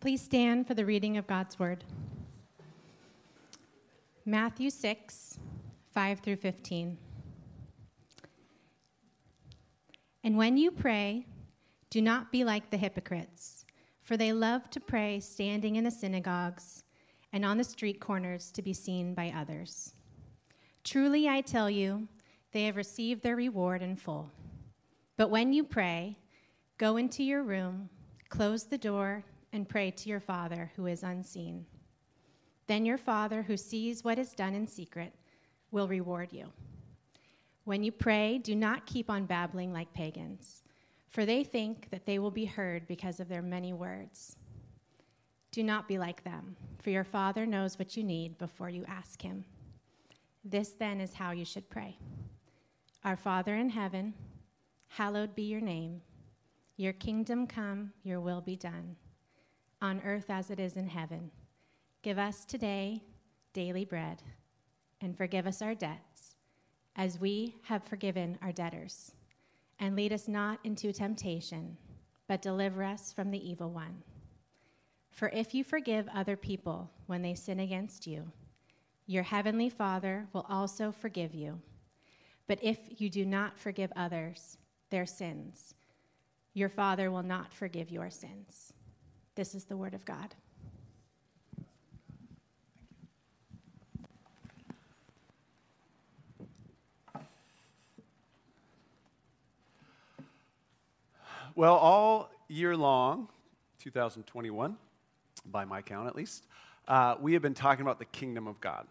Please stand for the reading of God's word. Matthew 6, 5 through 15. And when you pray, do not be like the hypocrites, for they love to pray standing in the synagogues and on the street corners to be seen by others. Truly, I tell you, they have received their reward in full. But when you pray, go into your room, close the door, and pray to your Father who is unseen. Then your Father who sees what is done in secret will reward you. When you pray, do not keep on babbling like pagans, for they think that they will be heard because of their many words. Do not be like them, for your Father knows what you need before you ask Him. This then is how you should pray Our Father in heaven, hallowed be your name. Your kingdom come, your will be done on earth as it is in heaven. Give us today daily bread, and forgive us our debts, as we have forgiven our debtors. And lead us not into temptation, but deliver us from the evil one. For if you forgive other people when they sin against you, your heavenly Father will also forgive you. But if you do not forgive others their sins, your Father will not forgive your sins. This is the word of God. Well, all year long, 2021, by my count at least, uh, we have been talking about the kingdom of God.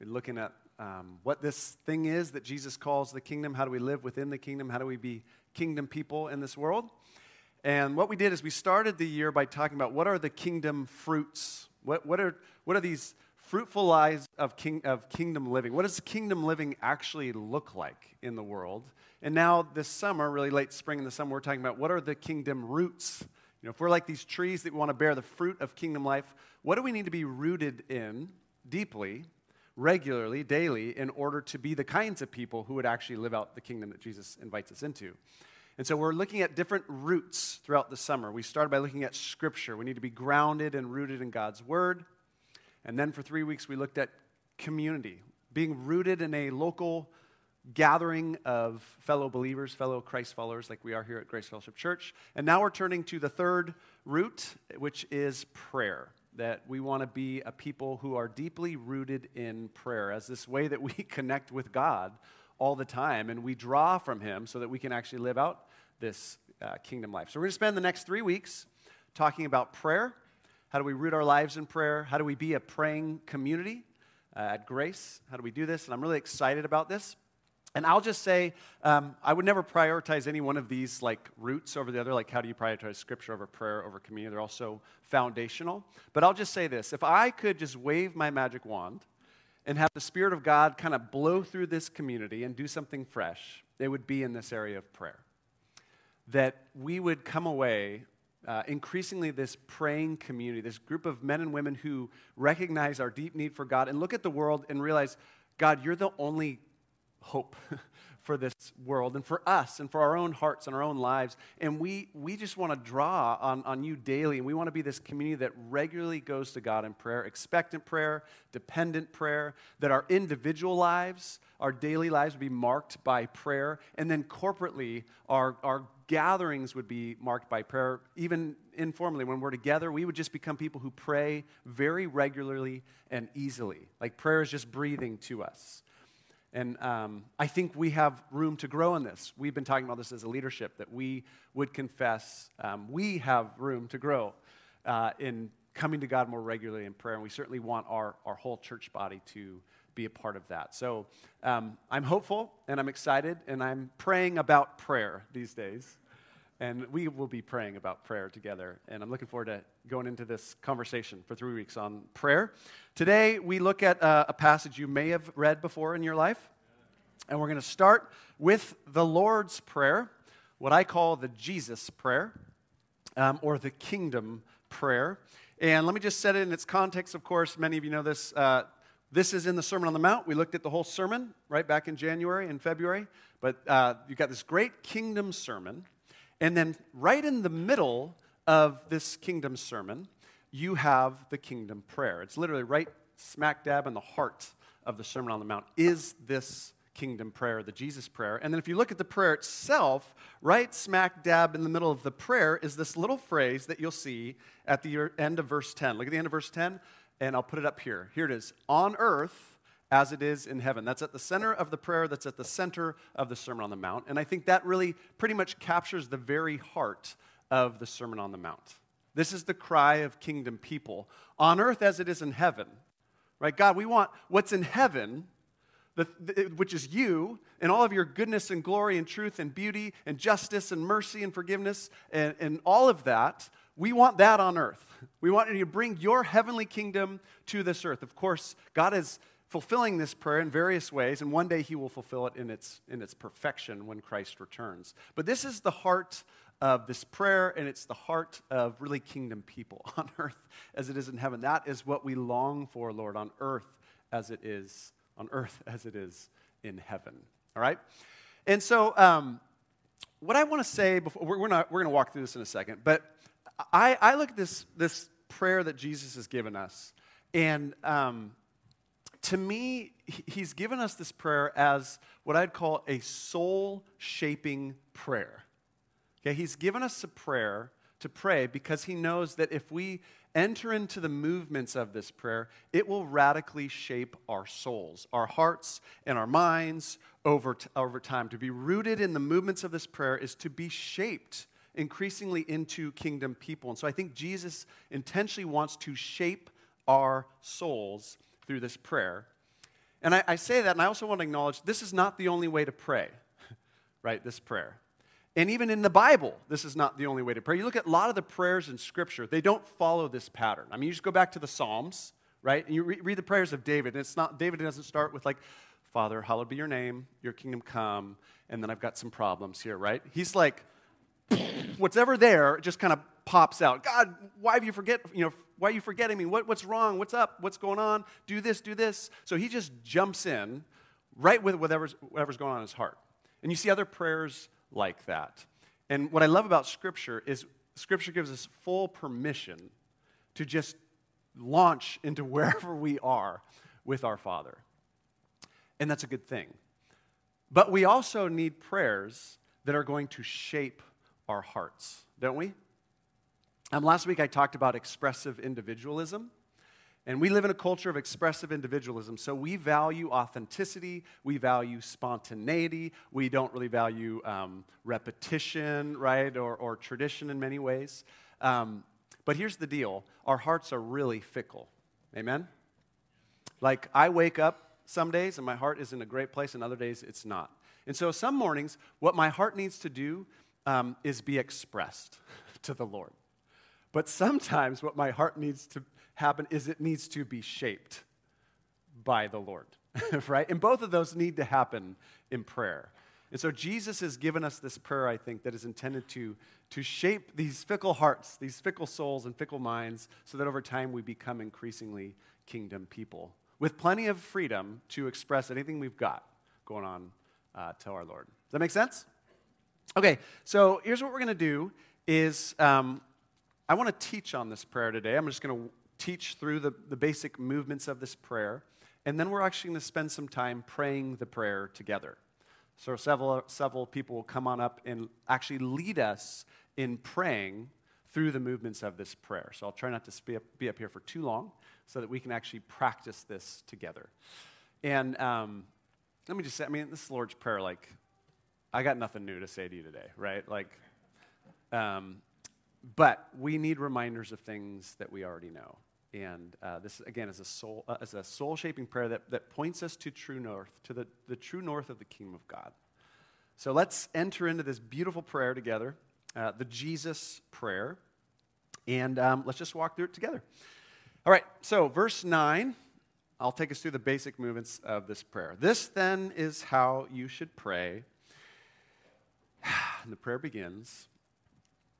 We're looking at um, what this thing is that Jesus calls the kingdom. How do we live within the kingdom? How do we be kingdom people in this world? And what we did is we started the year by talking about what are the kingdom fruits? What, what, are, what are these fruitful lives of, king, of kingdom living? What does kingdom living actually look like in the world? And now, this summer, really late spring in the summer, we're talking about what are the kingdom roots? You know, if we're like these trees that want to bear the fruit of kingdom life, what do we need to be rooted in deeply, regularly, daily, in order to be the kinds of people who would actually live out the kingdom that Jesus invites us into? And so we're looking at different roots throughout the summer. We started by looking at Scripture. We need to be grounded and rooted in God's Word. And then for three weeks, we looked at community, being rooted in a local gathering of fellow believers, fellow Christ followers, like we are here at Grace Fellowship Church. And now we're turning to the third root, which is prayer. That we want to be a people who are deeply rooted in prayer as this way that we connect with God all the time and we draw from Him so that we can actually live out this uh, kingdom life. So, we're going to spend the next three weeks talking about prayer. How do we root our lives in prayer? How do we be a praying community uh, at Grace? How do we do this? And I'm really excited about this. And I'll just say, um, I would never prioritize any one of these like roots over the other. Like, how do you prioritize scripture over prayer over community? They're all so foundational. But I'll just say this if I could just wave my magic wand and have the Spirit of God kind of blow through this community and do something fresh, it would be in this area of prayer that we would come away uh, increasingly this praying community, this group of men and women who recognize our deep need for God and look at the world and realize, God, you're the only hope for this world and for us and for our own hearts and our own lives. And we, we just want to draw on, on you daily. And we want to be this community that regularly goes to God in prayer, expectant prayer, dependent prayer, that our individual lives, our daily lives would be marked by prayer. And then corporately, our, our gatherings would be marked by prayer. Even informally, when we're together, we would just become people who pray very regularly and easily. Like prayer is just breathing to us. And um, I think we have room to grow in this. We've been talking about this as a leadership, that we would confess um, we have room to grow uh, in coming to God more regularly in prayer. And we certainly want our, our whole church body to be a part of that. So um, I'm hopeful and I'm excited and I'm praying about prayer these days. And we will be praying about prayer together. And I'm looking forward to going into this conversation for three weeks on prayer. Today, we look at uh, a passage you may have read before in your life. And we're going to start with the Lord's Prayer, what I call the Jesus Prayer, um, or the Kingdom Prayer. And let me just set it in its context, of course. Many of you know this. Uh, this is in the Sermon on the Mount. We looked at the whole sermon right back in January and February. But uh, you've got this great kingdom sermon and then, right in the middle of this kingdom sermon, you have the kingdom prayer. It's literally right smack dab in the heart of the Sermon on the Mount is this kingdom prayer, the Jesus prayer. And then if you look at the prayer itself, right smack dab in the middle of the prayer is this little phrase that you'll see at the end of verse 10. Look at the end of verse 10, and I'll put it up here. Here it is On earth as it is in heaven. That's at the center of the prayer, that's at the center of the Sermon on the Mount. And I think that really pretty much captures the very heart of the Sermon on the Mount. This is the cry of kingdom people on earth as it is in heaven. Right? God, we want what's in heaven, which is you, and all of your goodness and glory and truth and beauty and justice and mercy and forgiveness and, and all of that. We want that on earth. We want you to bring your heavenly kingdom to this earth. Of course, God is fulfilling this prayer in various ways, and one day he will fulfill it in its, in its perfection when Christ returns. But this is the heart of this prayer, and it's the heart of really kingdom people on earth as it is in heaven. That is what we long for, Lord, on earth as it is, on earth as it is in heaven. All right? And so, um, what I want to say before, we're, we're, not, we're going to walk through this in a second, but I, I look at this, this prayer that Jesus has given us, and um, to me, he's given us this prayer as what I'd call a soul shaping prayer. Okay, he's given us a prayer to pray because he knows that if we enter into the movements of this prayer, it will radically shape our souls, our hearts, and our minds over, t- over time. To be rooted in the movements of this prayer is to be shaped increasingly into kingdom people. And so I think Jesus intentionally wants to shape our souls through this prayer. And I, I say that, and I also want to acknowledge this is not the only way to pray, right? This prayer. And even in the Bible, this is not the only way to pray. You look at a lot of the prayers in Scripture, they don't follow this pattern. I mean, you just go back to the Psalms, right? And you re- read the prayers of David, and it's not, David doesn't start with like, Father, hallowed be your name, your kingdom come, and then I've got some problems here, right? He's like, whatever there just kind of pops out. God, why have you forget, you know, why are you forgetting me? What, what's wrong? What's up? What's going on? Do this, do this. So he just jumps in right with whatever's, whatever's going on in his heart. And you see other prayers like that. And what I love about Scripture is Scripture gives us full permission to just launch into wherever we are with our Father. And that's a good thing. But we also need prayers that are going to shape our hearts, don't we? Um, last week I talked about expressive individualism. And we live in a culture of expressive individualism, so we value authenticity, we value spontaneity, we don't really value um, repetition, right, or, or, tradition in many ways. Um, but here's the deal our hearts are really fickle. Amen? Like, I wake up some days and my heart is in a great place, and other days it's not. And so, some mornings, what my heart needs to do um, is be expressed to the Lord. But sometimes what my heart needs to happen is it needs to be shaped by the Lord, right? And both of those need to happen in prayer. And so Jesus has given us this prayer, I think, that is intended to, to shape these fickle hearts, these fickle souls, and fickle minds so that over time we become increasingly kingdom people with plenty of freedom to express anything we've got going on uh, to our Lord. Does that make sense? Okay, so here's what we're going to do is um, I want to teach on this prayer today. I'm just going to teach through the, the basic movements of this prayer, and then we're actually going to spend some time praying the prayer together. So several, several people will come on up and actually lead us in praying through the movements of this prayer. So I'll try not to be up, be up here for too long so that we can actually practice this together. And um, let me just say, I mean, this Lord's Prayer, like, I got nothing new to say to you today, right? Like, um, but we need reminders of things that we already know. And uh, this, again, is a soul, uh, is a soul shaping prayer that, that points us to true north, to the, the true north of the kingdom of God. So let's enter into this beautiful prayer together, uh, the Jesus prayer. And um, let's just walk through it together. All right, so verse 9, I'll take us through the basic movements of this prayer. This then is how you should pray. And the prayer begins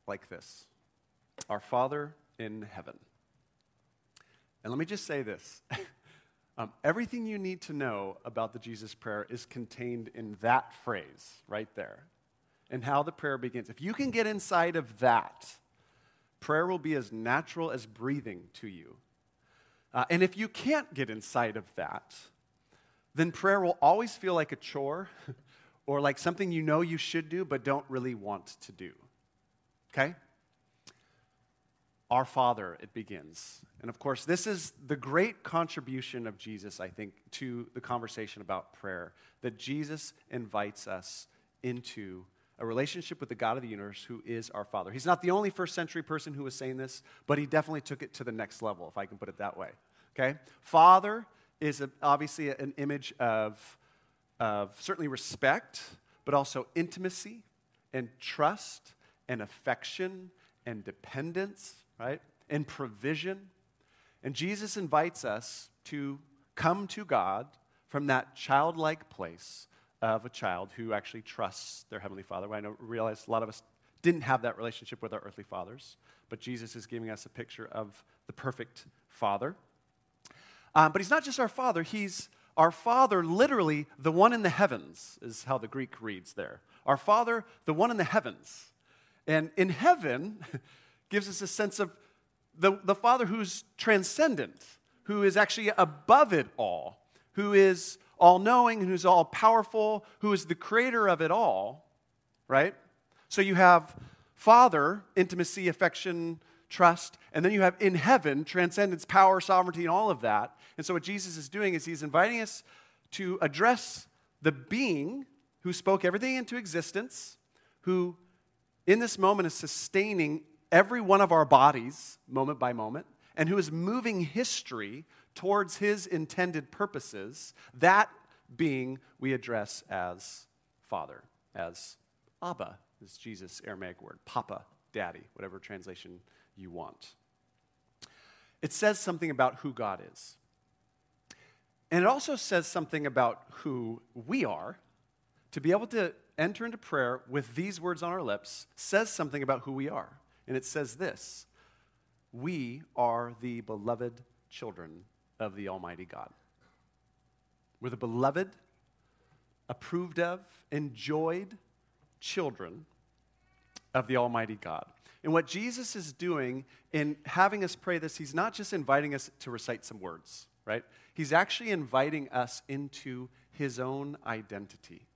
like this Our Father in heaven. And let me just say this um, everything you need to know about the Jesus prayer is contained in that phrase right there and how the prayer begins. If you can get inside of that, prayer will be as natural as breathing to you. Uh, and if you can't get inside of that, then prayer will always feel like a chore or like something you know you should do but don't really want to do. Okay? Our Father, it begins. And of course, this is the great contribution of Jesus, I think, to the conversation about prayer that Jesus invites us into a relationship with the God of the universe who is our Father. He's not the only first century person who was saying this, but he definitely took it to the next level, if I can put it that way. Okay? Father is obviously an image of, of certainly respect, but also intimacy and trust and affection and dependence, right? And provision. And Jesus invites us to come to God from that childlike place of a child who actually trusts their Heavenly Father. I know, realize a lot of us didn't have that relationship with our earthly fathers, but Jesus is giving us a picture of the perfect Father. Um, but He's not just our Father, He's our Father, literally, the one in the heavens, is how the Greek reads there. Our Father, the one in the heavens. And in heaven gives us a sense of the, the Father who's transcendent, who is actually above it all, who is all knowing, who's all powerful, who is the creator of it all, right? So you have Father, intimacy, affection, trust, and then you have in heaven, transcendence, power, sovereignty, and all of that. And so what Jesus is doing is he's inviting us to address the being who spoke everything into existence, who in this moment is sustaining every one of our bodies moment by moment, and who is moving history towards his intended purposes, that being we address as Father, as Abba, is Jesus' Aramaic word, Papa, Daddy, whatever translation you want. It says something about who God is. And it also says something about who we are. To be able to enter into prayer with these words on our lips says something about who we are. And it says this We are the beloved children of the Almighty God. We're the beloved, approved of, enjoyed children of the Almighty God. And what Jesus is doing in having us pray this, he's not just inviting us to recite some words, right? He's actually inviting us into his own identity.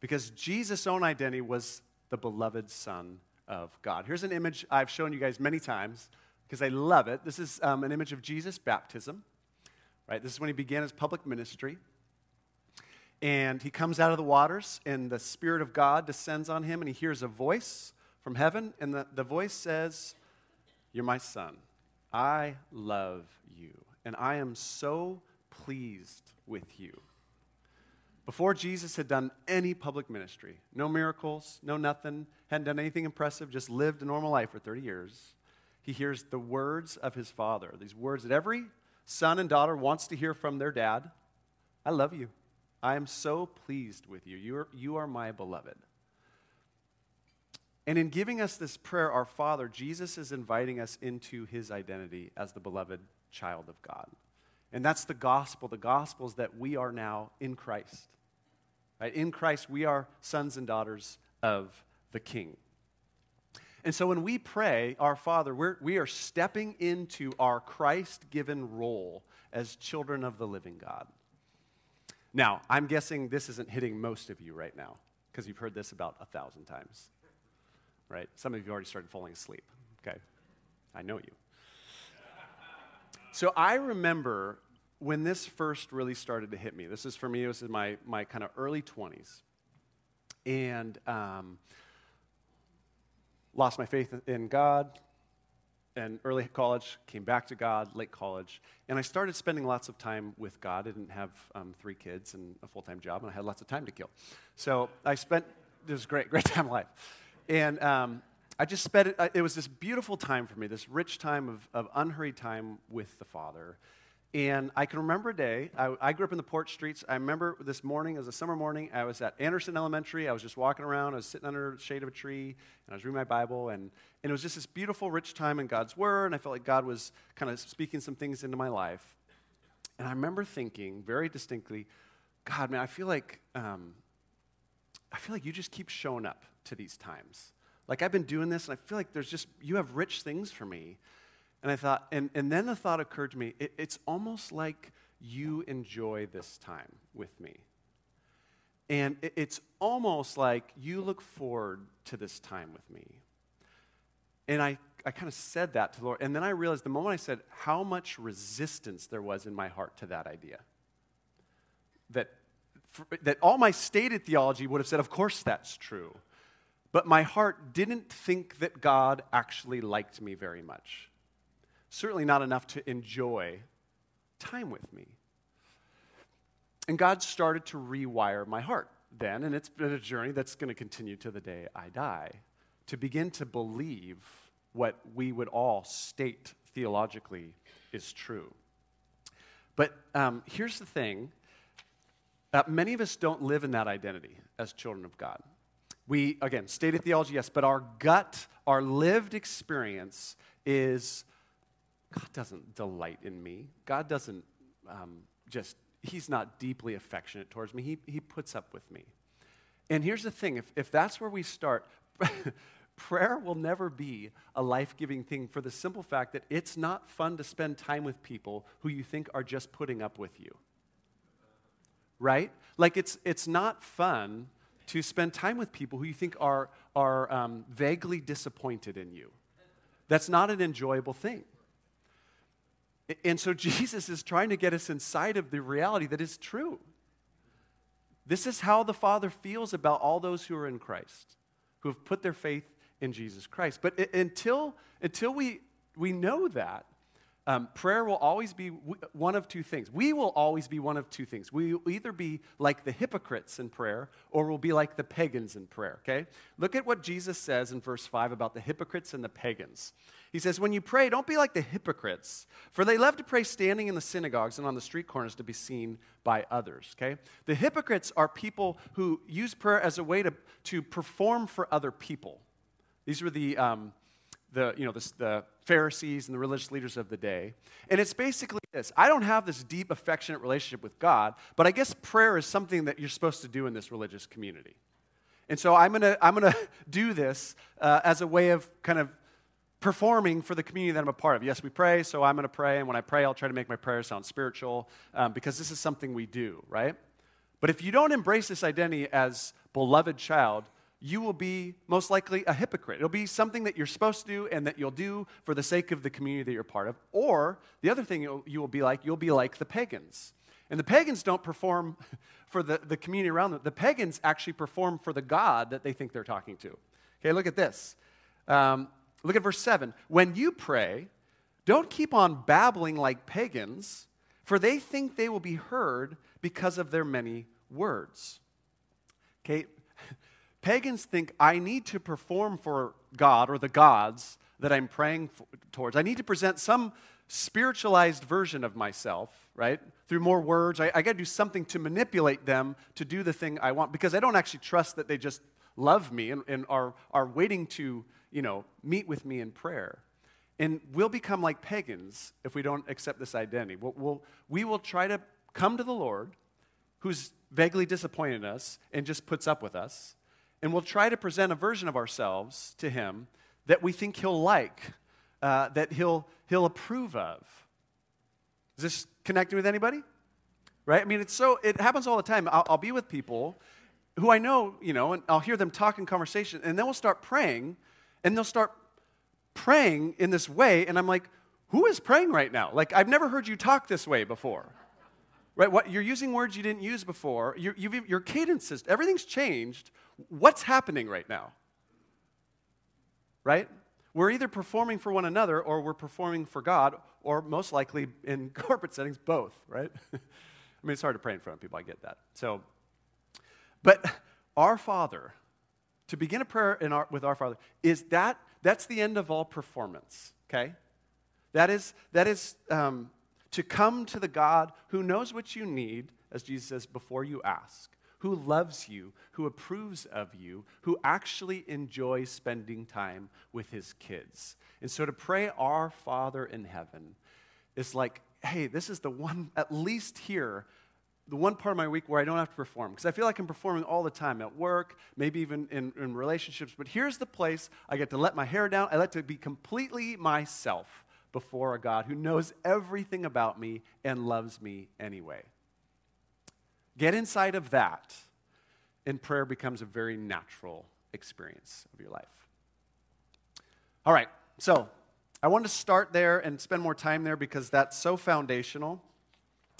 Because Jesus' own identity was the beloved Son of God. Here's an image I've shown you guys many times because I love it. This is um, an image of Jesus' baptism, right? This is when he began his public ministry. And he comes out of the waters, and the Spirit of God descends on him, and he hears a voice from heaven, and the, the voice says, You're my son. I love you, and I am so pleased with you. Before Jesus had done any public ministry, no miracles, no nothing, hadn't done anything impressive, just lived a normal life for 30 years, he hears the words of his father, these words that every son and daughter wants to hear from their dad I love you. I am so pleased with you. You are, you are my beloved. And in giving us this prayer, our Father, Jesus is inviting us into his identity as the beloved child of God. And that's the gospel. The gospel is that we are now in Christ. Right? In Christ, we are sons and daughters of the King. And so when we pray, our Father, we're, we are stepping into our Christ given role as children of the living God. Now, I'm guessing this isn't hitting most of you right now because you've heard this about a thousand times, right? Some of you already started falling asleep, okay? I know you. So I remember when this first really started to hit me. This is for me, this is my, my kind of early 20s. And um, lost my faith in God and early college, came back to God, late college, and I started spending lots of time with God. I didn't have um, three kids and a full time job, and I had lots of time to kill. So I spent, it was great, great time of life. And um, I just spent it, it was this beautiful time for me, this rich time of, of unhurried time with the Father. And I can remember a day, I, I, grew up in the Port Streets. I remember this morning, it was a summer morning, I was at Anderson Elementary. I was just walking around, I was sitting under the shade of a tree, and I was reading my Bible. And, and it was just this beautiful, rich time in God's Word, and I felt like God was kind of speaking some things into my life. And I remember thinking very distinctly, God, man, I feel like, um, I feel like you just keep showing up to these times. Like, I've been doing this, and I feel like there's just, you have rich things for me. And I thought, and, and then the thought occurred to me it, it's almost like you enjoy this time with me. And it, it's almost like you look forward to this time with me. And I, I kind of said that to the Lord. And then I realized the moment I said how much resistance there was in my heart to that idea. That, for, that all my stated theology would have said, of course that's true. But my heart didn't think that God actually liked me very much certainly not enough to enjoy time with me. And God started to rewire my heart then, and it's been a journey that's going to continue to the day I die, to begin to believe what we would all state theologically is true. But um, here's the thing uh, many of us don't live in that identity as children of God. We, again, stated theology, yes, but our gut, our lived experience is God doesn't delight in me. God doesn't um, just, He's not deeply affectionate towards me. He, he puts up with me. And here's the thing if, if that's where we start, prayer will never be a life giving thing for the simple fact that it's not fun to spend time with people who you think are just putting up with you. Right? Like it's, it's not fun to spend time with people who you think are, are um, vaguely disappointed in you. That's not an enjoyable thing. And so Jesus is trying to get us inside of the reality that is true. This is how the Father feels about all those who are in Christ, who have put their faith in Jesus Christ. But until, until we, we know that, um, prayer will always be one of two things. We will always be one of two things. We will either be like the hypocrites in prayer or we'll be like the pagans in prayer, okay? Look at what Jesus says in verse 5 about the hypocrites and the pagans. He says, When you pray, don't be like the hypocrites, for they love to pray standing in the synagogues and on the street corners to be seen by others, okay? The hypocrites are people who use prayer as a way to, to perform for other people. These were the. Um, the, you know, the, the Pharisees and the religious leaders of the day. And it's basically this I don't have this deep, affectionate relationship with God, but I guess prayer is something that you're supposed to do in this religious community. And so I'm going to I'm gonna do this uh, as a way of kind of performing for the community that I'm a part of. Yes, we pray, so I'm going to pray. And when I pray, I'll try to make my prayer sound spiritual um, because this is something we do, right? But if you don't embrace this identity as beloved child, you will be most likely a hypocrite. It'll be something that you're supposed to do and that you'll do for the sake of the community that you're part of. Or the other thing you will be like, you'll be like the pagans. And the pagans don't perform for the, the community around them. The pagans actually perform for the God that they think they're talking to. Okay, look at this. Um, look at verse 7. When you pray, don't keep on babbling like pagans, for they think they will be heard because of their many words. Okay, Pagans think I need to perform for God or the gods that I'm praying for, towards. I need to present some spiritualized version of myself, right? Through more words. I, I got to do something to manipulate them to do the thing I want because I don't actually trust that they just love me and, and are, are waiting to, you know, meet with me in prayer. And we'll become like pagans if we don't accept this identity. We'll, we'll, we will try to come to the Lord, who's vaguely disappointed us and just puts up with us, and we'll try to present a version of ourselves to him that we think he'll like, uh, that he'll, he'll approve of. Is this connecting with anybody? Right? I mean, it's so, it happens all the time. I'll, I'll be with people who I know, you know, and I'll hear them talk in conversation, and then we'll start praying, and they'll start praying in this way, and I'm like, who is praying right now? Like, I've never heard you talk this way before. Right? What, you're using words you didn't use before. You're, your cadence is, everything's changed what's happening right now? Right? We're either performing for one another or we're performing for God, or most likely in corporate settings, both, right? I mean, it's hard to pray in front of people, I get that. So, but our Father, to begin a prayer our, with our Father, is that, that's the end of all performance, okay? That is, that is um, to come to the God who knows what you need, as Jesus says, before you ask who loves you, who approves of you, who actually enjoys spending time with his kids. And so to pray, Our Father in heaven, is like, hey, this is the one, at least here, the one part of my week where I don't have to perform because I feel like I'm performing all the time at work, maybe even in, in relationships. But here's the place I get to let my hair down. I let to be completely myself before a God who knows everything about me and loves me anyway. Get inside of that, and prayer becomes a very natural experience of your life. All right, so I want to start there and spend more time there because that's so foundational.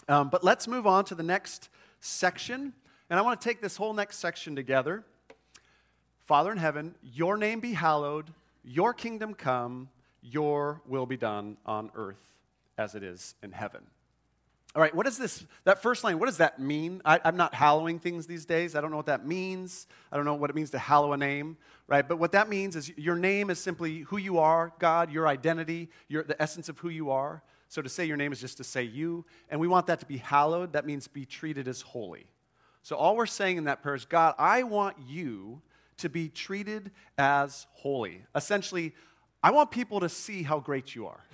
Um, but let's move on to the next section. And I want to take this whole next section together. Father in heaven, your name be hallowed, your kingdom come, your will be done on earth as it is in heaven. All right, what is this? That first line, what does that mean? I, am not hallowing things these days. I don't know what that means. I don't know what it means to hallow a name, right? But what that means is your name is simply who you are, God, your identity, your, the essence of who you are. So to say your name is just to say you. And we want that to be hallowed. That means be treated as holy. So all we're saying in that prayer is God, I want you to be treated as holy. Essentially, I want people to see how great you are.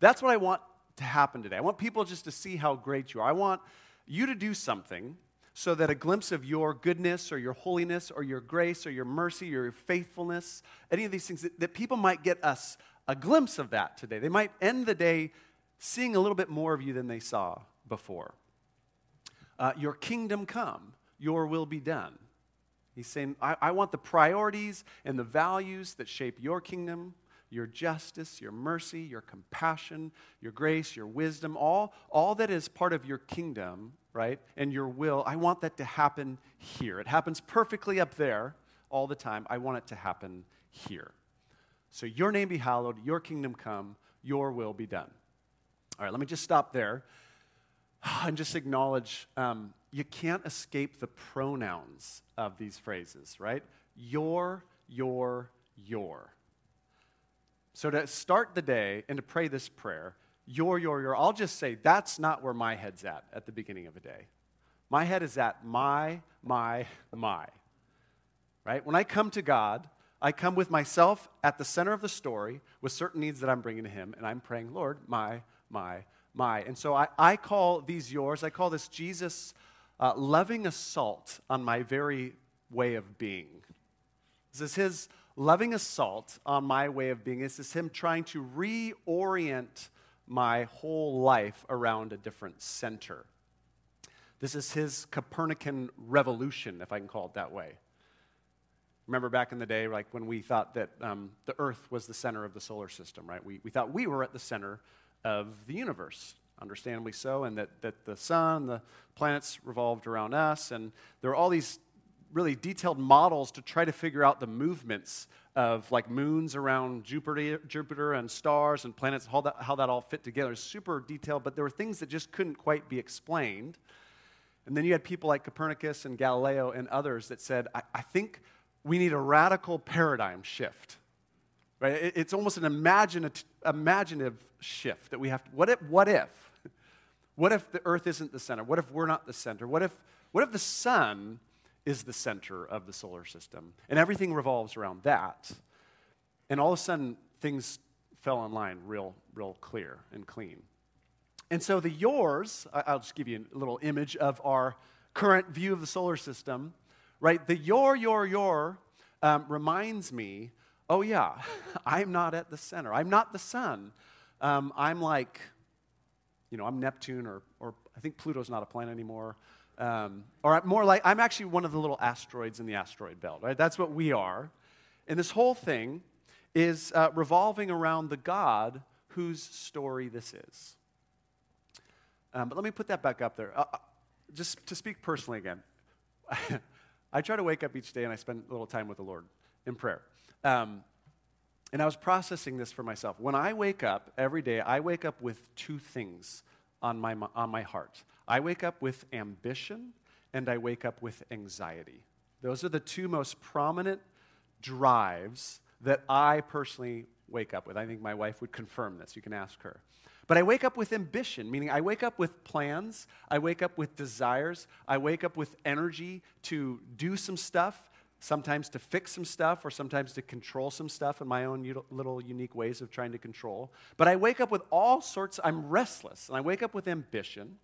That's what I want to happen today. I want people just to see how great you are. I want you to do something so that a glimpse of your goodness or your holiness or your grace or your mercy or your faithfulness, any of these things, that, that people might get us a glimpse of that today. They might end the day seeing a little bit more of you than they saw before. Uh, your kingdom come, your will be done. He's saying, I, I want the priorities and the values that shape your kingdom your justice, your mercy, your compassion, your grace, your wisdom, all, all that is part of your kingdom, right, and your will, I want that to happen here. It happens perfectly up there all the time. I want it to happen here. So, your name be hallowed, your kingdom come, your will be done. All right, let me just stop there and just acknowledge um, you can't escape the pronouns of these phrases, right? Your, your, your. So to start the day and to pray this prayer, your, your, your, I'll just say that's not where my head's at at the beginning of a day. My head is at my, my, my. Right? When I come to God, I come with myself at the center of the story with certain needs that I'm bringing to Him, and I'm praying, Lord, my, my, my. And so I, I call these yours, I call this Jesus' uh, loving assault on my very way of being. This is His loving assault on my way of being. This is him trying to reorient my whole life around a different center. This is his Copernican revolution, if I can call it that way. Remember back in the day, like when we thought that um, the Earth was the center of the solar system, right? We, we thought we were at the center of the universe, understandably so, and that, that the sun, the planets revolved around us, and there were all these really detailed models to try to figure out the movements of like moons around Jupiter, Jupiter and stars and planets, how that, how that all fit together. Super detailed, but there were things that just couldn't quite be explained. And then you had people like Copernicus and Galileo and others that said, I, I think we need a radical paradigm shift. Right? It, it's almost an imaginative, imaginative shift that we have to, what if, what if? What if the earth isn't the center? What if we're not the center? What if, what if the sun is the center of the solar system. And everything revolves around that. And all of a sudden, things fell in line real, real clear and clean. And so the yours, I'll just give you a little image of our current view of the solar system, right? The your, your, your um, reminds me, oh yeah, I'm not at the center. I'm not the sun. Um, I'm like, you know, I'm Neptune, or, or I think Pluto's not a planet anymore. Um, or more like, I'm actually one of the little asteroids in the asteroid belt, right? That's what we are. And this whole thing is uh, revolving around the God whose story this is. Um, but let me put that back up there. Uh, uh just to speak personally again, I try to wake up each day and I spend a little time with the Lord in prayer. Um, and I was processing this for myself. When I wake up every day, I wake up with two things on my, on my heart. I wake up with ambition and I wake up with anxiety. Those are the two most prominent drives that I personally wake up with. I think my wife would confirm this. You can ask her. But I wake up with ambition, meaning I wake up with plans, I wake up with desires, I wake up with energy to do some stuff, sometimes to fix some stuff or sometimes to control some stuff in my own little unique ways of trying to control. But I wake up with all sorts, I'm restless, and I wake up with ambition.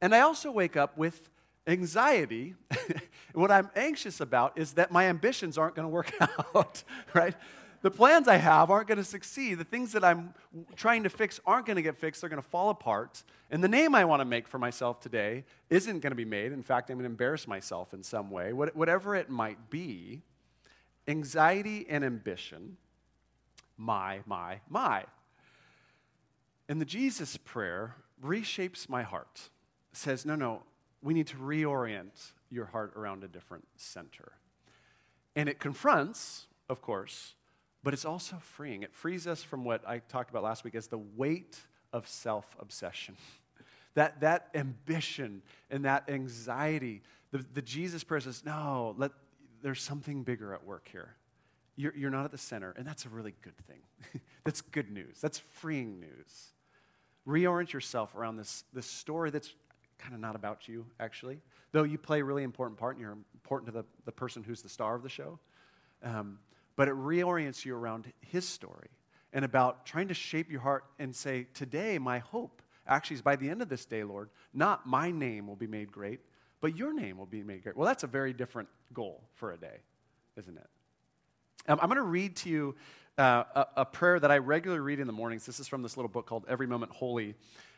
And I also wake up with anxiety. what I'm anxious about is that my ambitions aren't going to work out, right? The plans I have aren't going to succeed. The things that I'm trying to fix aren't going to get fixed. They're going to fall apart. And the name I want to make for myself today isn't going to be made. In fact, I'm going to embarrass myself in some way. Whatever it might be, anxiety and ambition, my, my, my. And the Jesus prayer reshapes my heart. Says, no, no, we need to reorient your heart around a different center. And it confronts, of course, but it's also freeing. It frees us from what I talked about last week as the weight of self obsession. That, that ambition and that anxiety. The, the Jesus prayer says, no, let, there's something bigger at work here. You're, you're not at the center, and that's a really good thing. that's good news. That's freeing news. Reorient yourself around this, this story that's kind of not about you, actually. Though you play a really important part and you're important to the, the person who's the star of the show. Um, but it reorients you around his story and about trying to shape your heart and say, Today, my hope actually is by the end of this day, Lord, not my name will be made great, but your name will be made great. Well, that's a very different goal for a day, isn't it? Um, I'm going to read to you uh, a, a prayer that I regularly read in the mornings. This is from this little book called Every Moment Holy.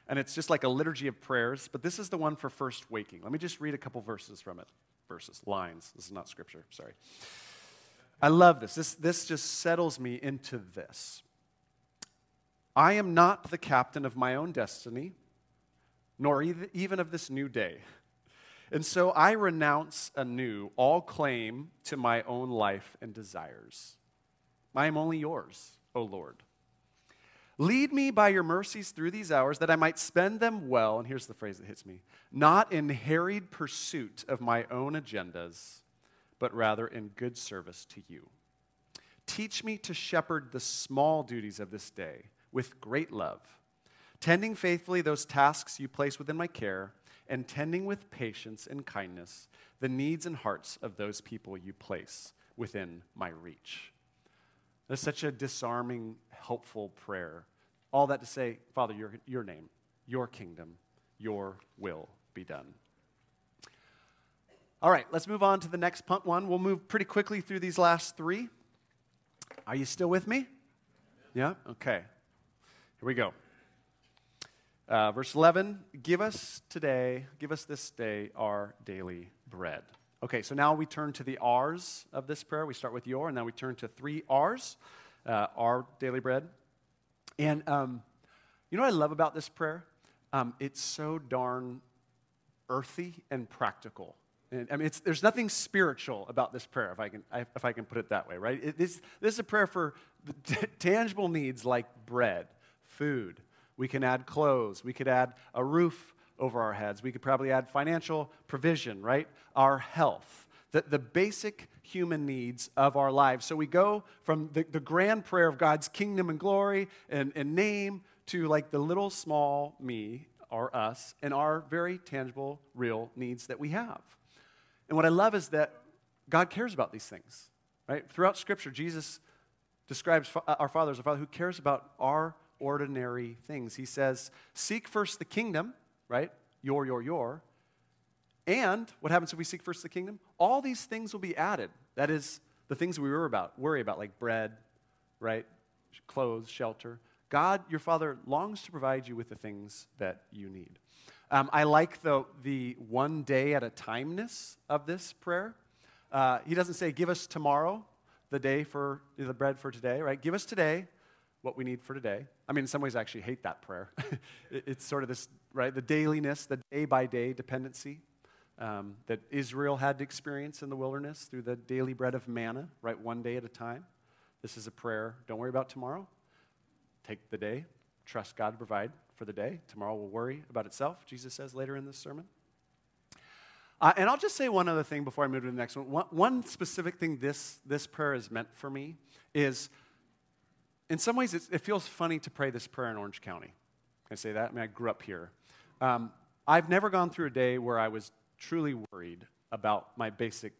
And it's just like a liturgy of prayers, but this is the one for first waking. Let me just read a couple verses from it. Verses, lines. This is not scripture, sorry. I love this. This, this just settles me into this. I am not the captain of my own destiny, nor even of this new day. And so I renounce anew all claim to my own life and desires. I am only yours, O Lord. Lead me by your mercies through these hours that I might spend them well. And here's the phrase that hits me not in harried pursuit of my own agendas, but rather in good service to you. Teach me to shepherd the small duties of this day with great love, tending faithfully those tasks you place within my care, and tending with patience and kindness the needs and hearts of those people you place within my reach. That's such a disarming, helpful prayer. All that to say, Father, your, your name, your kingdom, your will be done. All right, let's move on to the next punt one. We'll move pretty quickly through these last three. Are you still with me? Yeah? Okay. Here we go. Uh, verse 11 Give us today, give us this day our daily bread. Okay, so now we turn to the R's of this prayer. We start with your, and now we turn to three R's uh, our daily bread. And um, you know what I love about this prayer? Um, it's so darn earthy and practical. And, I mean, there's nothing spiritual about this prayer, if I can, if I can put it that way, right? It, this, this is a prayer for t- tangible needs like bread, food. We can add clothes. We could add a roof over our heads. We could probably add financial provision, right? Our health, the, the basic human needs of our lives. So we go from the, the grand prayer of God's kingdom and glory and, and name to like the little small me or us and our very tangible, real needs that we have. And what I love is that God cares about these things, right? Throughout Scripture, Jesus describes our Father as a Father who cares about our ordinary things. He says, Seek first the kingdom, right? Your, your, your. And what happens if we seek first the kingdom? All these things will be added. That is, the things we worry about, worry about, like bread, right? Clothes, shelter. God, your Father, longs to provide you with the things that you need. Um, I like the, the one day at a timeness of this prayer. Uh, he doesn't say, give us tomorrow the day for the bread for today, right? Give us today what we need for today. I mean, in some ways, I actually hate that prayer. it's sort of this, right? The dailiness, the day by day dependency um, that Israel had to experience in the wilderness through the daily bread of manna, right? One day at a time. This is a prayer. Don't worry about tomorrow. Take the day. Trust God to provide for the day. Tomorrow will worry about itself, Jesus says later in this sermon. Uh, and I'll just say one other thing before I move to the next one. One, one specific thing this, this prayer is meant for me is in some ways it feels funny to pray this prayer in Orange County. Can I say that? I mean, I grew up here. Um, I've never gone through a day where I was truly worried about my basic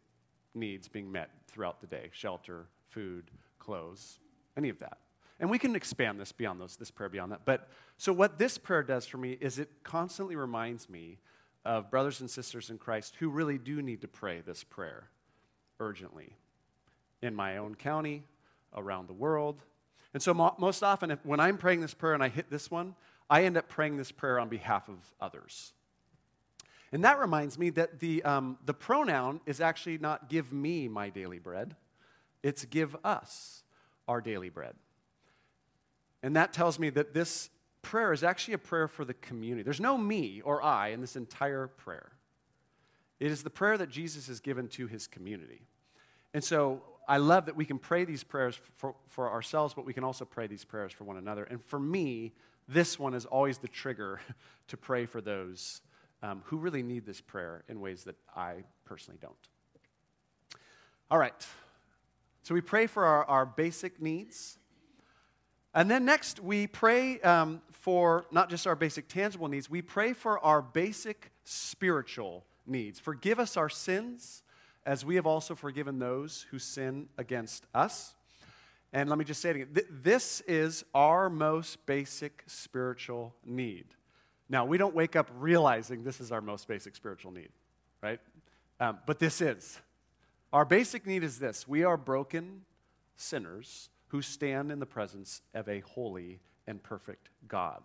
needs being met throughout the day shelter, food, clothes, any of that. And we can expand this beyond those, this prayer beyond that. But so what this prayer does for me is it constantly reminds me of brothers and sisters in Christ who really do need to pray this prayer urgently in my own county, around the world. And so, mo- most often, if, when I'm praying this prayer and I hit this one, I end up praying this prayer on behalf of others. And that reminds me that the, um, the pronoun is actually not give me my daily bread, it's give us our daily bread. And that tells me that this prayer is actually a prayer for the community. There's no me or I in this entire prayer. It is the prayer that Jesus has given to his community. And so I love that we can pray these prayers for, for ourselves, but we can also pray these prayers for one another. And for me, this one is always the trigger to pray for those um, who really need this prayer in ways that I personally don't. All right. So we pray for our, our basic needs. And then next, we pray um, for not just our basic tangible needs, we pray for our basic spiritual needs. Forgive us our sins as we have also forgiven those who sin against us. And let me just say it again this is our most basic spiritual need. Now, we don't wake up realizing this is our most basic spiritual need, right? Um, but this is. Our basic need is this we are broken sinners who stand in the presence of a holy and perfect God.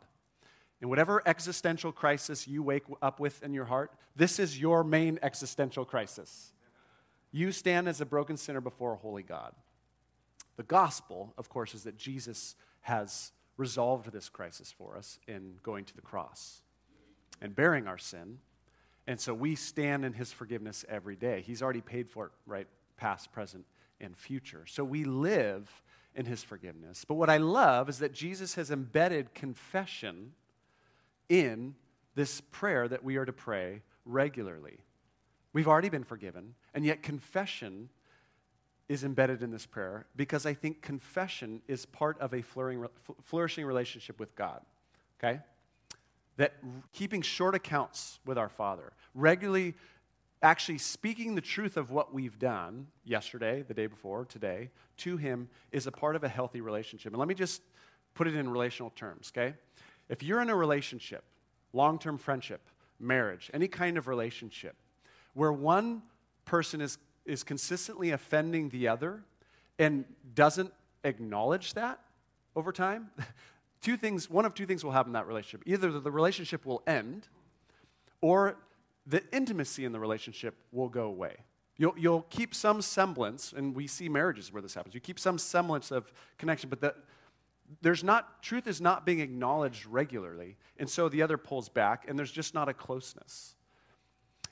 In whatever existential crisis you wake up with in your heart, this is your main existential crisis. You stand as a broken sinner before a holy God. The gospel, of course, is that Jesus has resolved this crisis for us in going to the cross and bearing our sin. And so we stand in his forgiveness every day. He's already paid for it, right? Past, present, and future. So we live in his forgiveness. But what I love is that Jesus has embedded confession in this prayer that we are to pray regularly. We've already been forgiven, and yet confession is embedded in this prayer because I think confession is part of a flourishing relationship with God. Okay? That keeping short accounts with our Father, regularly actually speaking the truth of what we've done yesterday, the day before, today, to Him is a part of a healthy relationship. And let me just put it in relational terms, okay? If you're in a relationship, long term friendship, marriage, any kind of relationship, where one person is, is consistently offending the other and doesn't acknowledge that over time, two things, one of two things will happen in that relationship. Either the relationship will end, or the intimacy in the relationship will go away. You'll, you'll keep some semblance, and we see marriages where this happens. You keep some semblance of connection, but the, there's not, truth is not being acknowledged regularly. And so the other pulls back, and there's just not a closeness.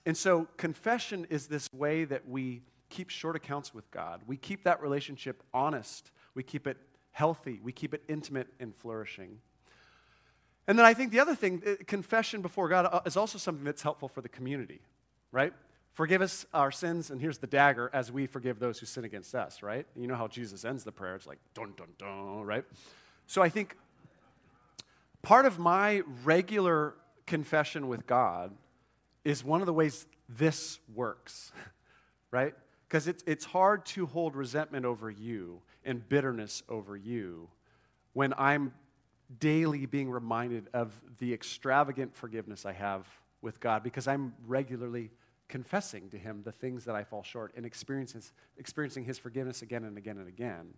And so confession is this way that we keep short accounts with God. We keep that relationship honest, we keep it healthy, we keep it intimate and flourishing. And then I think the other thing, uh, confession before God uh, is also something that's helpful for the community, right? Forgive us our sins, and here's the dagger as we forgive those who sin against us, right? You know how Jesus ends the prayer. It's like, dun, dun, dun, right? So I think part of my regular confession with God is one of the ways this works, right? Because it's, it's hard to hold resentment over you and bitterness over you when I'm daily being reminded of the extravagant forgiveness I have with God because I'm regularly confessing to Him the things that I fall short and experiencing His forgiveness again and again and again.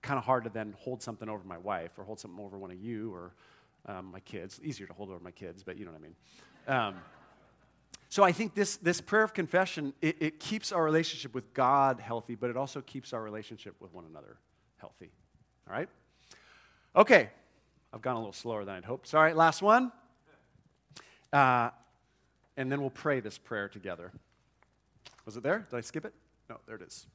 Kind of hard to then hold something over my wife or hold something over one of you or um, my kids. Easier to hold over my kids, but you know what I mean. Um, so I think this, this prayer of confession, it, it keeps our relationship with God healthy, but it also keeps our relationship with one another healthy. All right? Okay, I've gone a little slower than I'd hoped. Sorry, last one. Uh, and then we'll pray this prayer together. Was it there? Did I skip it? No, there it is.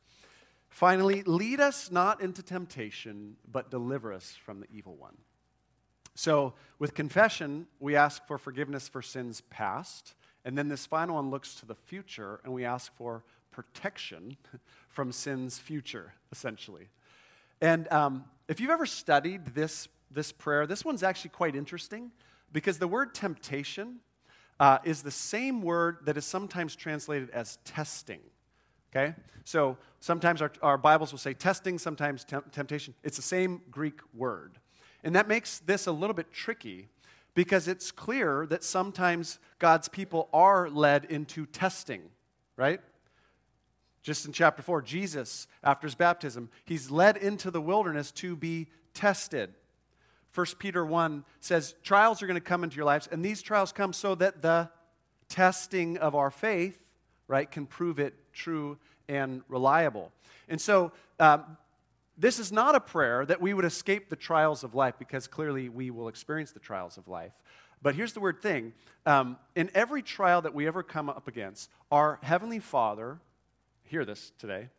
Finally, lead us not into temptation, but deliver us from the evil one. So, with confession, we ask for forgiveness for sins past. And then this final one looks to the future, and we ask for protection from sin's future, essentially. And um, if you've ever studied this this prayer. This one's actually quite interesting because the word temptation uh, is the same word that is sometimes translated as testing. Okay? So sometimes our, our Bibles will say testing, sometimes temptation. It's the same Greek word. And that makes this a little bit tricky because it's clear that sometimes God's people are led into testing, right? Just in chapter 4, Jesus, after his baptism, he's led into the wilderness to be tested. 1 Peter 1 says, Trials are going to come into your lives, and these trials come so that the testing of our faith, right, can prove it true and reliable. And so, um, this is not a prayer that we would escape the trials of life because clearly we will experience the trials of life. But here's the weird thing um, in every trial that we ever come up against, our Heavenly Father, hear this today,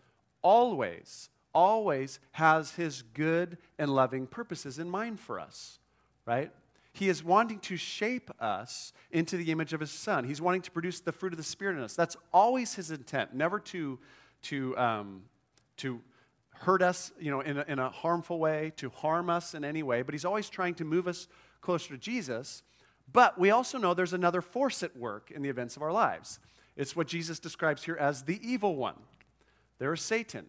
always, always has His good and loving purposes in mind for us, right? He is wanting to shape us into the image of His Son. He's wanting to produce the fruit of the Spirit in us. That's always His intent, never to, to, um, to hurt us you know, in, a, in a harmful way, to harm us in any way, but He's always trying to move us closer to Jesus. But we also know there's another force at work in the events of our lives. It's what Jesus describes here as the evil one. There is Satan.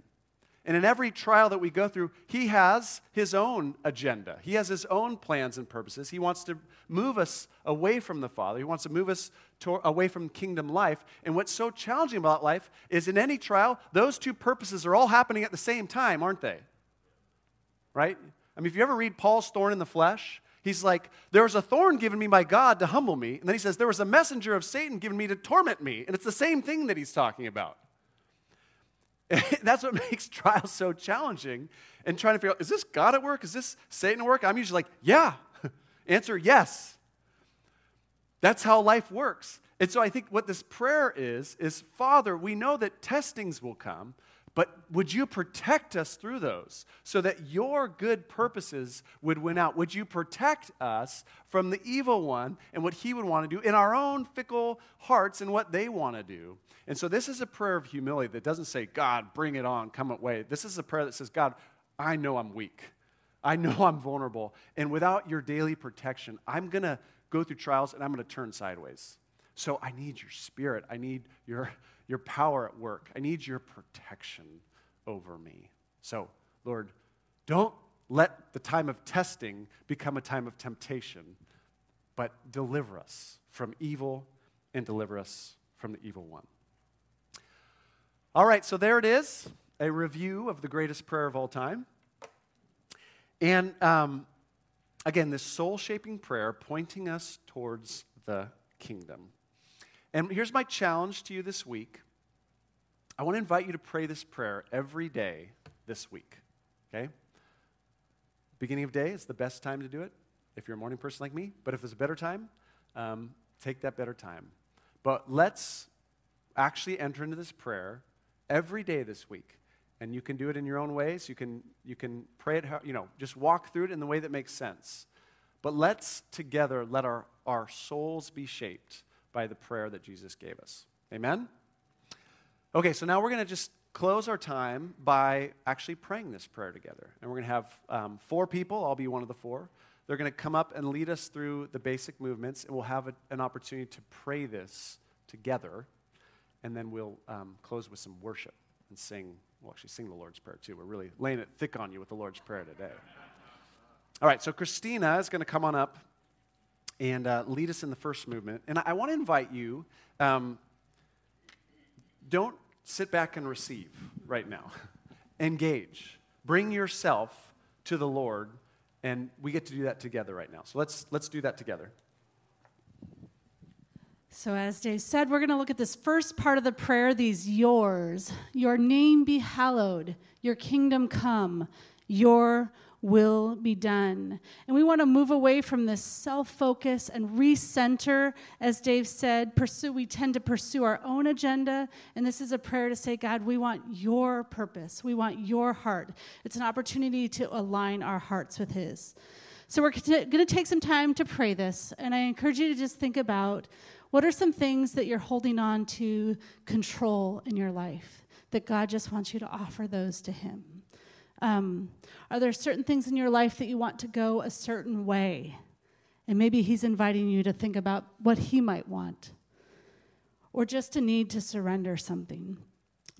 And in every trial that we go through, he has his own agenda. He has his own plans and purposes. He wants to move us away from the Father. He wants to move us to, away from kingdom life. And what's so challenging about life is in any trial, those two purposes are all happening at the same time, aren't they? Right? I mean, if you ever read Paul's thorn in the flesh, he's like, There was a thorn given me by God to humble me. And then he says, There was a messenger of Satan given me to torment me. And it's the same thing that he's talking about. That's what makes trials so challenging and trying to figure out is this God at work? Is this Satan at work? I'm usually like, yeah. Answer yes. That's how life works. And so I think what this prayer is is Father, we know that testings will come, but would you protect us through those so that your good purposes would win out? Would you protect us from the evil one and what he would want to do in our own fickle hearts and what they want to do? And so this is a prayer of humility that doesn't say, God, bring it on, come away. This is a prayer that says, God, I know I'm weak. I know I'm vulnerable. And without your daily protection, I'm going to go through trials and I'm going to turn sideways. So I need your spirit. I need your, your power at work. I need your protection over me. So, Lord, don't let the time of testing become a time of temptation, but deliver us from evil and deliver us from the evil one. All right, so there it is a review of the greatest prayer of all time. And um, again, this soul shaping prayer pointing us towards the kingdom. And here's my challenge to you this week I want to invite you to pray this prayer every day this week, okay? Beginning of day is the best time to do it if you're a morning person like me, but if there's a better time, um, take that better time. But let's actually enter into this prayer every day this week. And you can do it in your own ways. You can, you can pray it, you know, just walk through it in the way that makes sense. But let's together let our, our souls be shaped by the prayer that Jesus gave us. Amen? Okay, so now we're going to just close our time by actually praying this prayer together. And we're going to have um, four people, I'll be one of the four. They're going to come up and lead us through the basic movements, and we'll have a, an opportunity to pray this together and then we'll um, close with some worship and sing. We'll actually sing the Lord's Prayer too. We're really laying it thick on you with the Lord's Prayer today. All right, so Christina is going to come on up and uh, lead us in the first movement. And I, I want to invite you um, don't sit back and receive right now, engage. Bring yourself to the Lord, and we get to do that together right now. So let's, let's do that together. So, as Dave said, we're going to look at this first part of the prayer these yours. Your name be hallowed, your kingdom come, your will be done. And we want to move away from this self focus and recenter. As Dave said, pursue, we tend to pursue our own agenda. And this is a prayer to say, God, we want your purpose, we want your heart. It's an opportunity to align our hearts with His. So, we're going to take some time to pray this. And I encourage you to just think about what are some things that you're holding on to control in your life that God just wants you to offer those to Him? Um, are there certain things in your life that you want to go a certain way? And maybe He's inviting you to think about what He might want, or just a need to surrender something.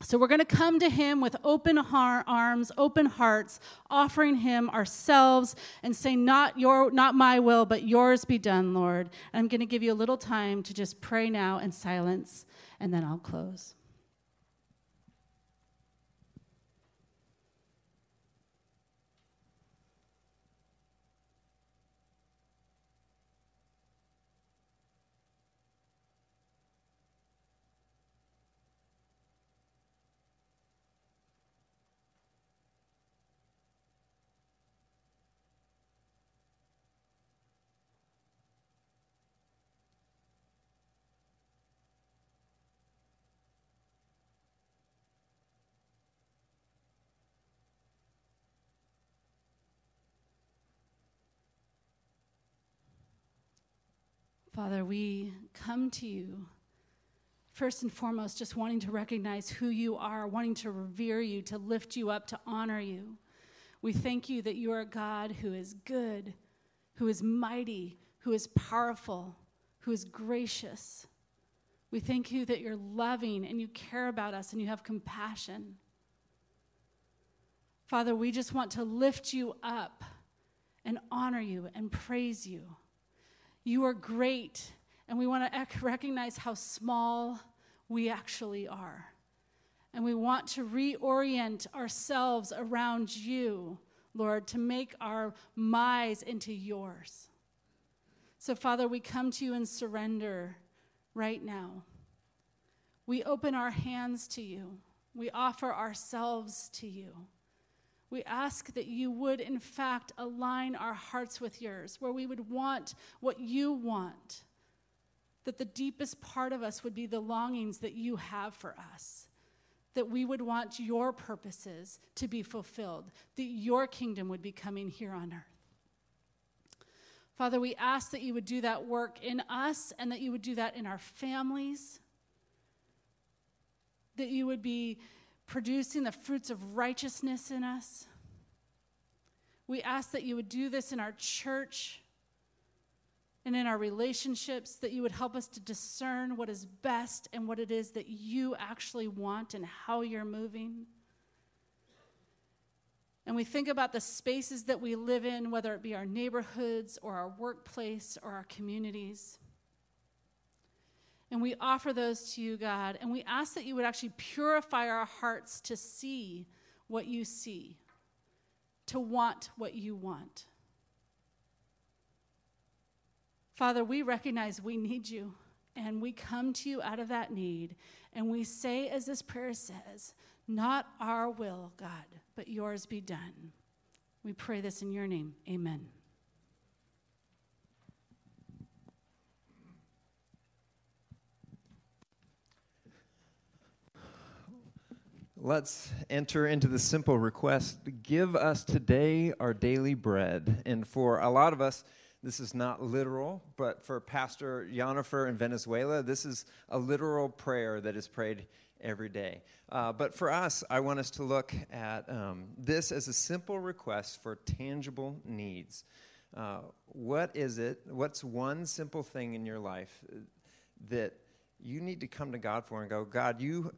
So we're going to come to him with open har- arms, open hearts, offering him ourselves and say not your not my will but yours be done, Lord. And I'm going to give you a little time to just pray now in silence and then I'll close. Father, we come to you first and foremost just wanting to recognize who you are, wanting to revere you, to lift you up, to honor you. We thank you that you are a God who is good, who is mighty, who is powerful, who is gracious. We thank you that you're loving and you care about us and you have compassion. Father, we just want to lift you up and honor you and praise you. You are great, and we want to recognize how small we actually are. And we want to reorient ourselves around you, Lord, to make our my's into yours. So, Father, we come to you and surrender right now. We open our hands to you, we offer ourselves to you. We ask that you would, in fact, align our hearts with yours, where we would want what you want. That the deepest part of us would be the longings that you have for us. That we would want your purposes to be fulfilled, that your kingdom would be coming here on earth. Father, we ask that you would do that work in us and that you would do that in our families. That you would be producing the fruits of righteousness in us. We ask that you would do this in our church and in our relationships, that you would help us to discern what is best and what it is that you actually want and how you're moving. And we think about the spaces that we live in, whether it be our neighborhoods or our workplace or our communities. And we offer those to you, God. And we ask that you would actually purify our hearts to see what you see, to want what you want. Father, we recognize we need you, and we come to you out of that need. And we say, as this prayer says, not our will, God, but yours be done. We pray this in your name. Amen. Let's enter into the simple request give us today our daily bread. And for a lot of us, this is not literal, but for Pastor Yonifer in Venezuela, this is a literal prayer that is prayed every day. Uh, but for us, I want us to look at um, this as a simple request for tangible needs. Uh, what is it? What's one simple thing in your life that you need to come to God for and go, God, you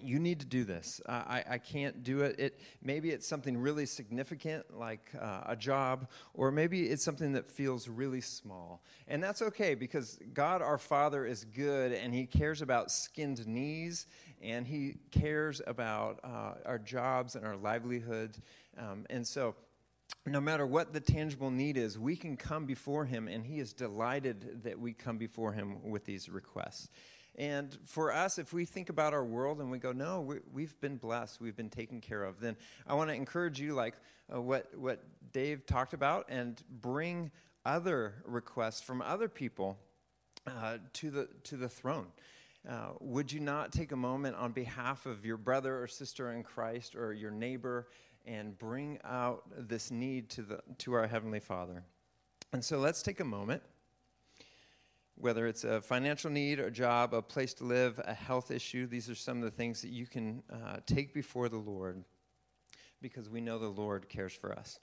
you need to do this. I, I can't do it. it. Maybe it's something really significant, like uh, a job, or maybe it's something that feels really small. And that's okay because God, our Father, is good and He cares about skinned knees and He cares about uh, our jobs and our livelihood. Um, and so, no matter what the tangible need is, we can come before Him, and He is delighted that we come before Him with these requests. And for us, if we think about our world and we go, no, we, have been blessed, we've been taken care of, then I want to encourage you, like uh, what, what Dave talked about, and bring other requests from other people uh, to, the, to the throne. Uh, would you not take a moment on behalf of your brother or sister in Christ or your neighbor and bring out this need to, the, to our Heavenly Father? And so let's take a moment whether it's a financial need, a job, a place to live, a health issue, these are some of the things that you can uh, take before the Lord because we know the Lord cares for us.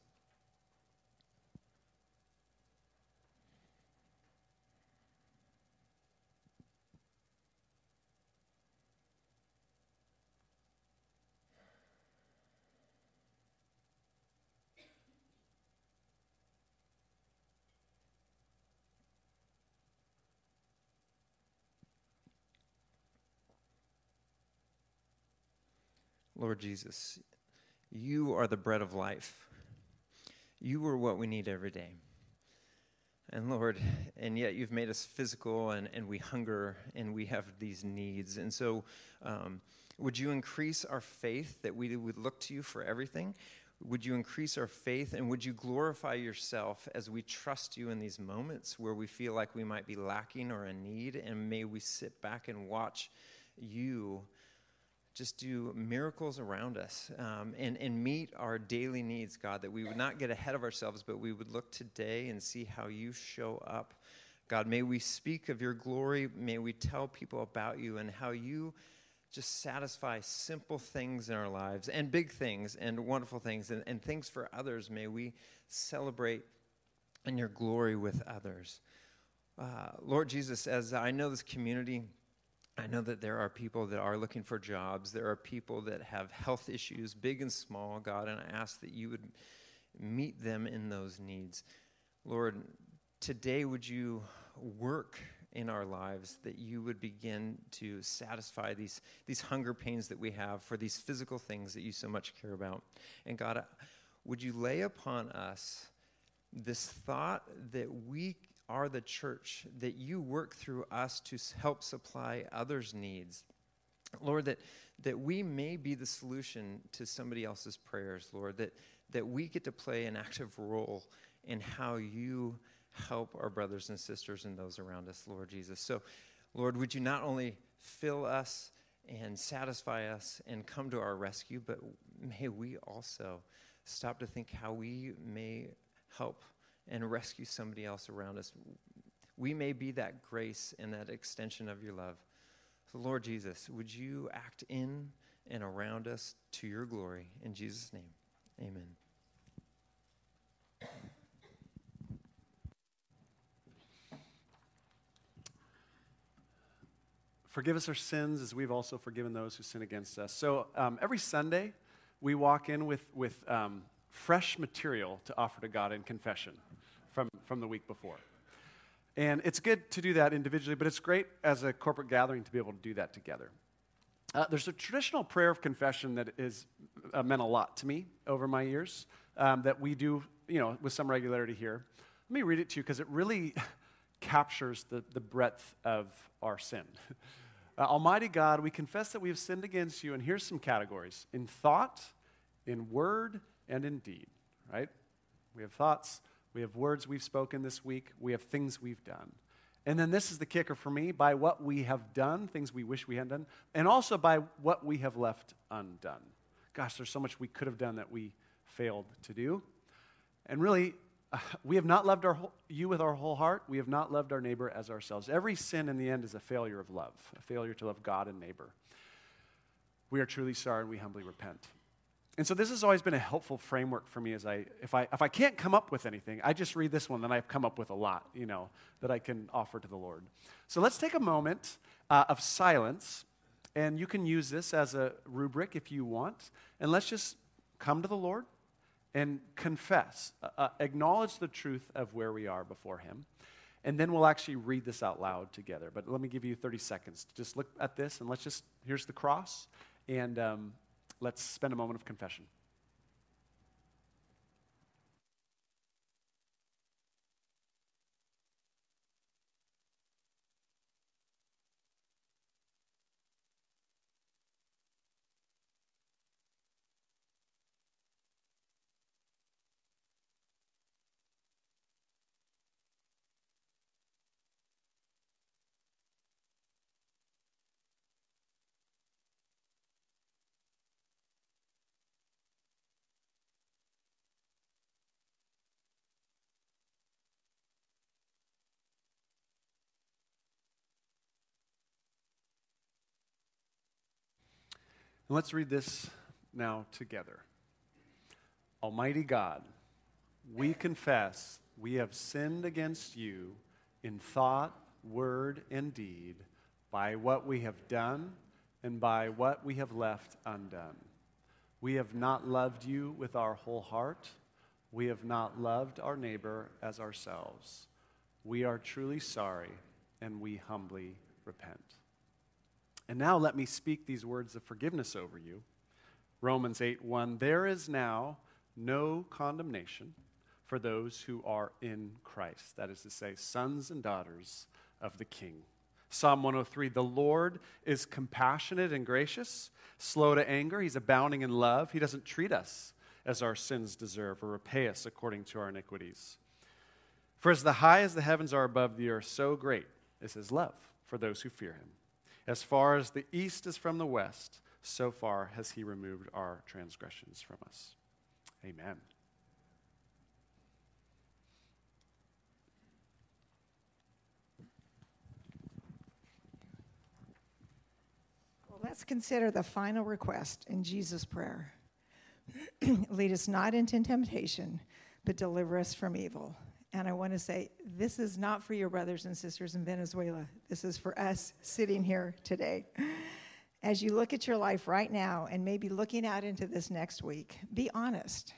Lord Jesus, you are the bread of life. You are what we need every day. And Lord, and yet you've made us physical and, and we hunger and we have these needs. And so, um, would you increase our faith that we would look to you for everything? Would you increase our faith and would you glorify yourself as we trust you in these moments where we feel like we might be lacking or in need? And may we sit back and watch you just do miracles around us um, and, and meet our daily needs, God, that we would not get ahead of ourselves, but we would look today and see how you show up. God, may we speak of your glory. May we tell people about you and how you just satisfy simple things in our lives and big things and wonderful things and, and things for others. May we celebrate in your glory with others. Uh, Lord Jesus, as I know this community, I know that there are people that are looking for jobs. There are people that have health issues, big and small, God, and I ask that you would meet them in those needs. Lord, today would you work in our lives that you would begin to satisfy these, these hunger pains that we have for these physical things that you so much care about. And God, would you lay upon us this thought that we are the church, that you work through us to help supply others' needs. Lord, that, that we may be the solution to somebody else's prayers, Lord, that, that we get to play an active role in how you help our brothers and sisters and those around us, Lord Jesus. So, Lord, would you not only fill us and satisfy us and come to our rescue, but may we also stop to think how we may help and rescue somebody else around us. We may be that grace and that extension of your love. So, Lord Jesus, would you act in and around us to your glory? In Jesus' name, amen. Forgive us our sins as we've also forgiven those who sin against us. So, um, every Sunday, we walk in with, with um, fresh material to offer to God in confession from, from the week before. And it's good to do that individually, but it's great as a corporate gathering to be able to do that together. Uh, there's a traditional prayer of confession that has uh, meant a lot to me over my years um, that we do, you know, with some regularity here. Let me read it to you because it really captures the, the breadth of our sin. Uh, Almighty God, we confess that we have sinned against you, and here's some categories in thought, in word, and in deed, right? We have thoughts, we have words we've spoken this week. We have things we've done. And then this is the kicker for me by what we have done, things we wish we hadn't done, and also by what we have left undone. Gosh, there's so much we could have done that we failed to do. And really, we have not loved our whole, you with our whole heart. We have not loved our neighbor as ourselves. Every sin in the end is a failure of love, a failure to love God and neighbor. We are truly sorry and we humbly repent. And so this has always been a helpful framework for me as I if I if I can't come up with anything, I just read this one, then I've come up with a lot, you know, that I can offer to the Lord. So let's take a moment uh, of silence, and you can use this as a rubric if you want, and let's just come to the Lord and confess, uh, uh acknowledge the truth of where we are before Him. And then we'll actually read this out loud together. But let me give you 30 seconds to just look at this and let's just, here's the cross. And um, let's spend a moment of confession. And let's read this now together. Almighty God, we confess we have sinned against you in thought, word, and deed by what we have done and by what we have left undone. We have not loved you with our whole heart. We have not loved our neighbor as ourselves. We are truly sorry and we humbly repent. And now let me speak these words of forgiveness over you. Romans 8 1. There is now no condemnation for those who are in Christ. That is to say, sons and daughters of the King. Psalm 103 The Lord is compassionate and gracious, slow to anger. He's abounding in love. He doesn't treat us as our sins deserve or repay us according to our iniquities. For as the high as the heavens are above the earth, so great is his love for those who fear him. As far as the east is from the west, so far has he removed our transgressions from us. Amen. Well, let's consider the final request in Jesus' prayer Lead us not into temptation, but deliver us from evil. And I want to say, this is not for your brothers and sisters in Venezuela. This is for us sitting here today. As you look at your life right now and maybe looking out into this next week, be honest.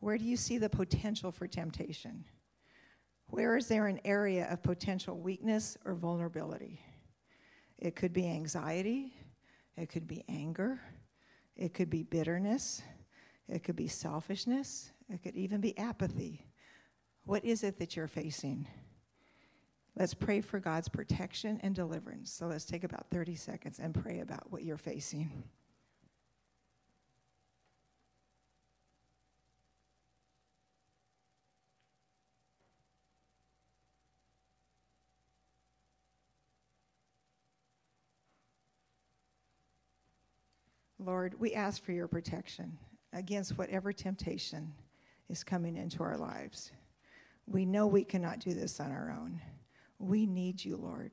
Where do you see the potential for temptation? Where is there an area of potential weakness or vulnerability? It could be anxiety, it could be anger, it could be bitterness, it could be selfishness, it could even be apathy. What is it that you're facing? Let's pray for God's protection and deliverance. So let's take about 30 seconds and pray about what you're facing. Lord, we ask for your protection against whatever temptation is coming into our lives. We know we cannot do this on our own. We need you, Lord.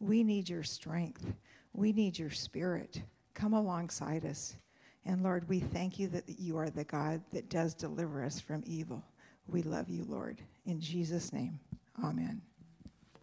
We need your strength. We need your spirit. Come alongside us. And Lord, we thank you that you are the God that does deliver us from evil. We love you, Lord. In Jesus' name, amen.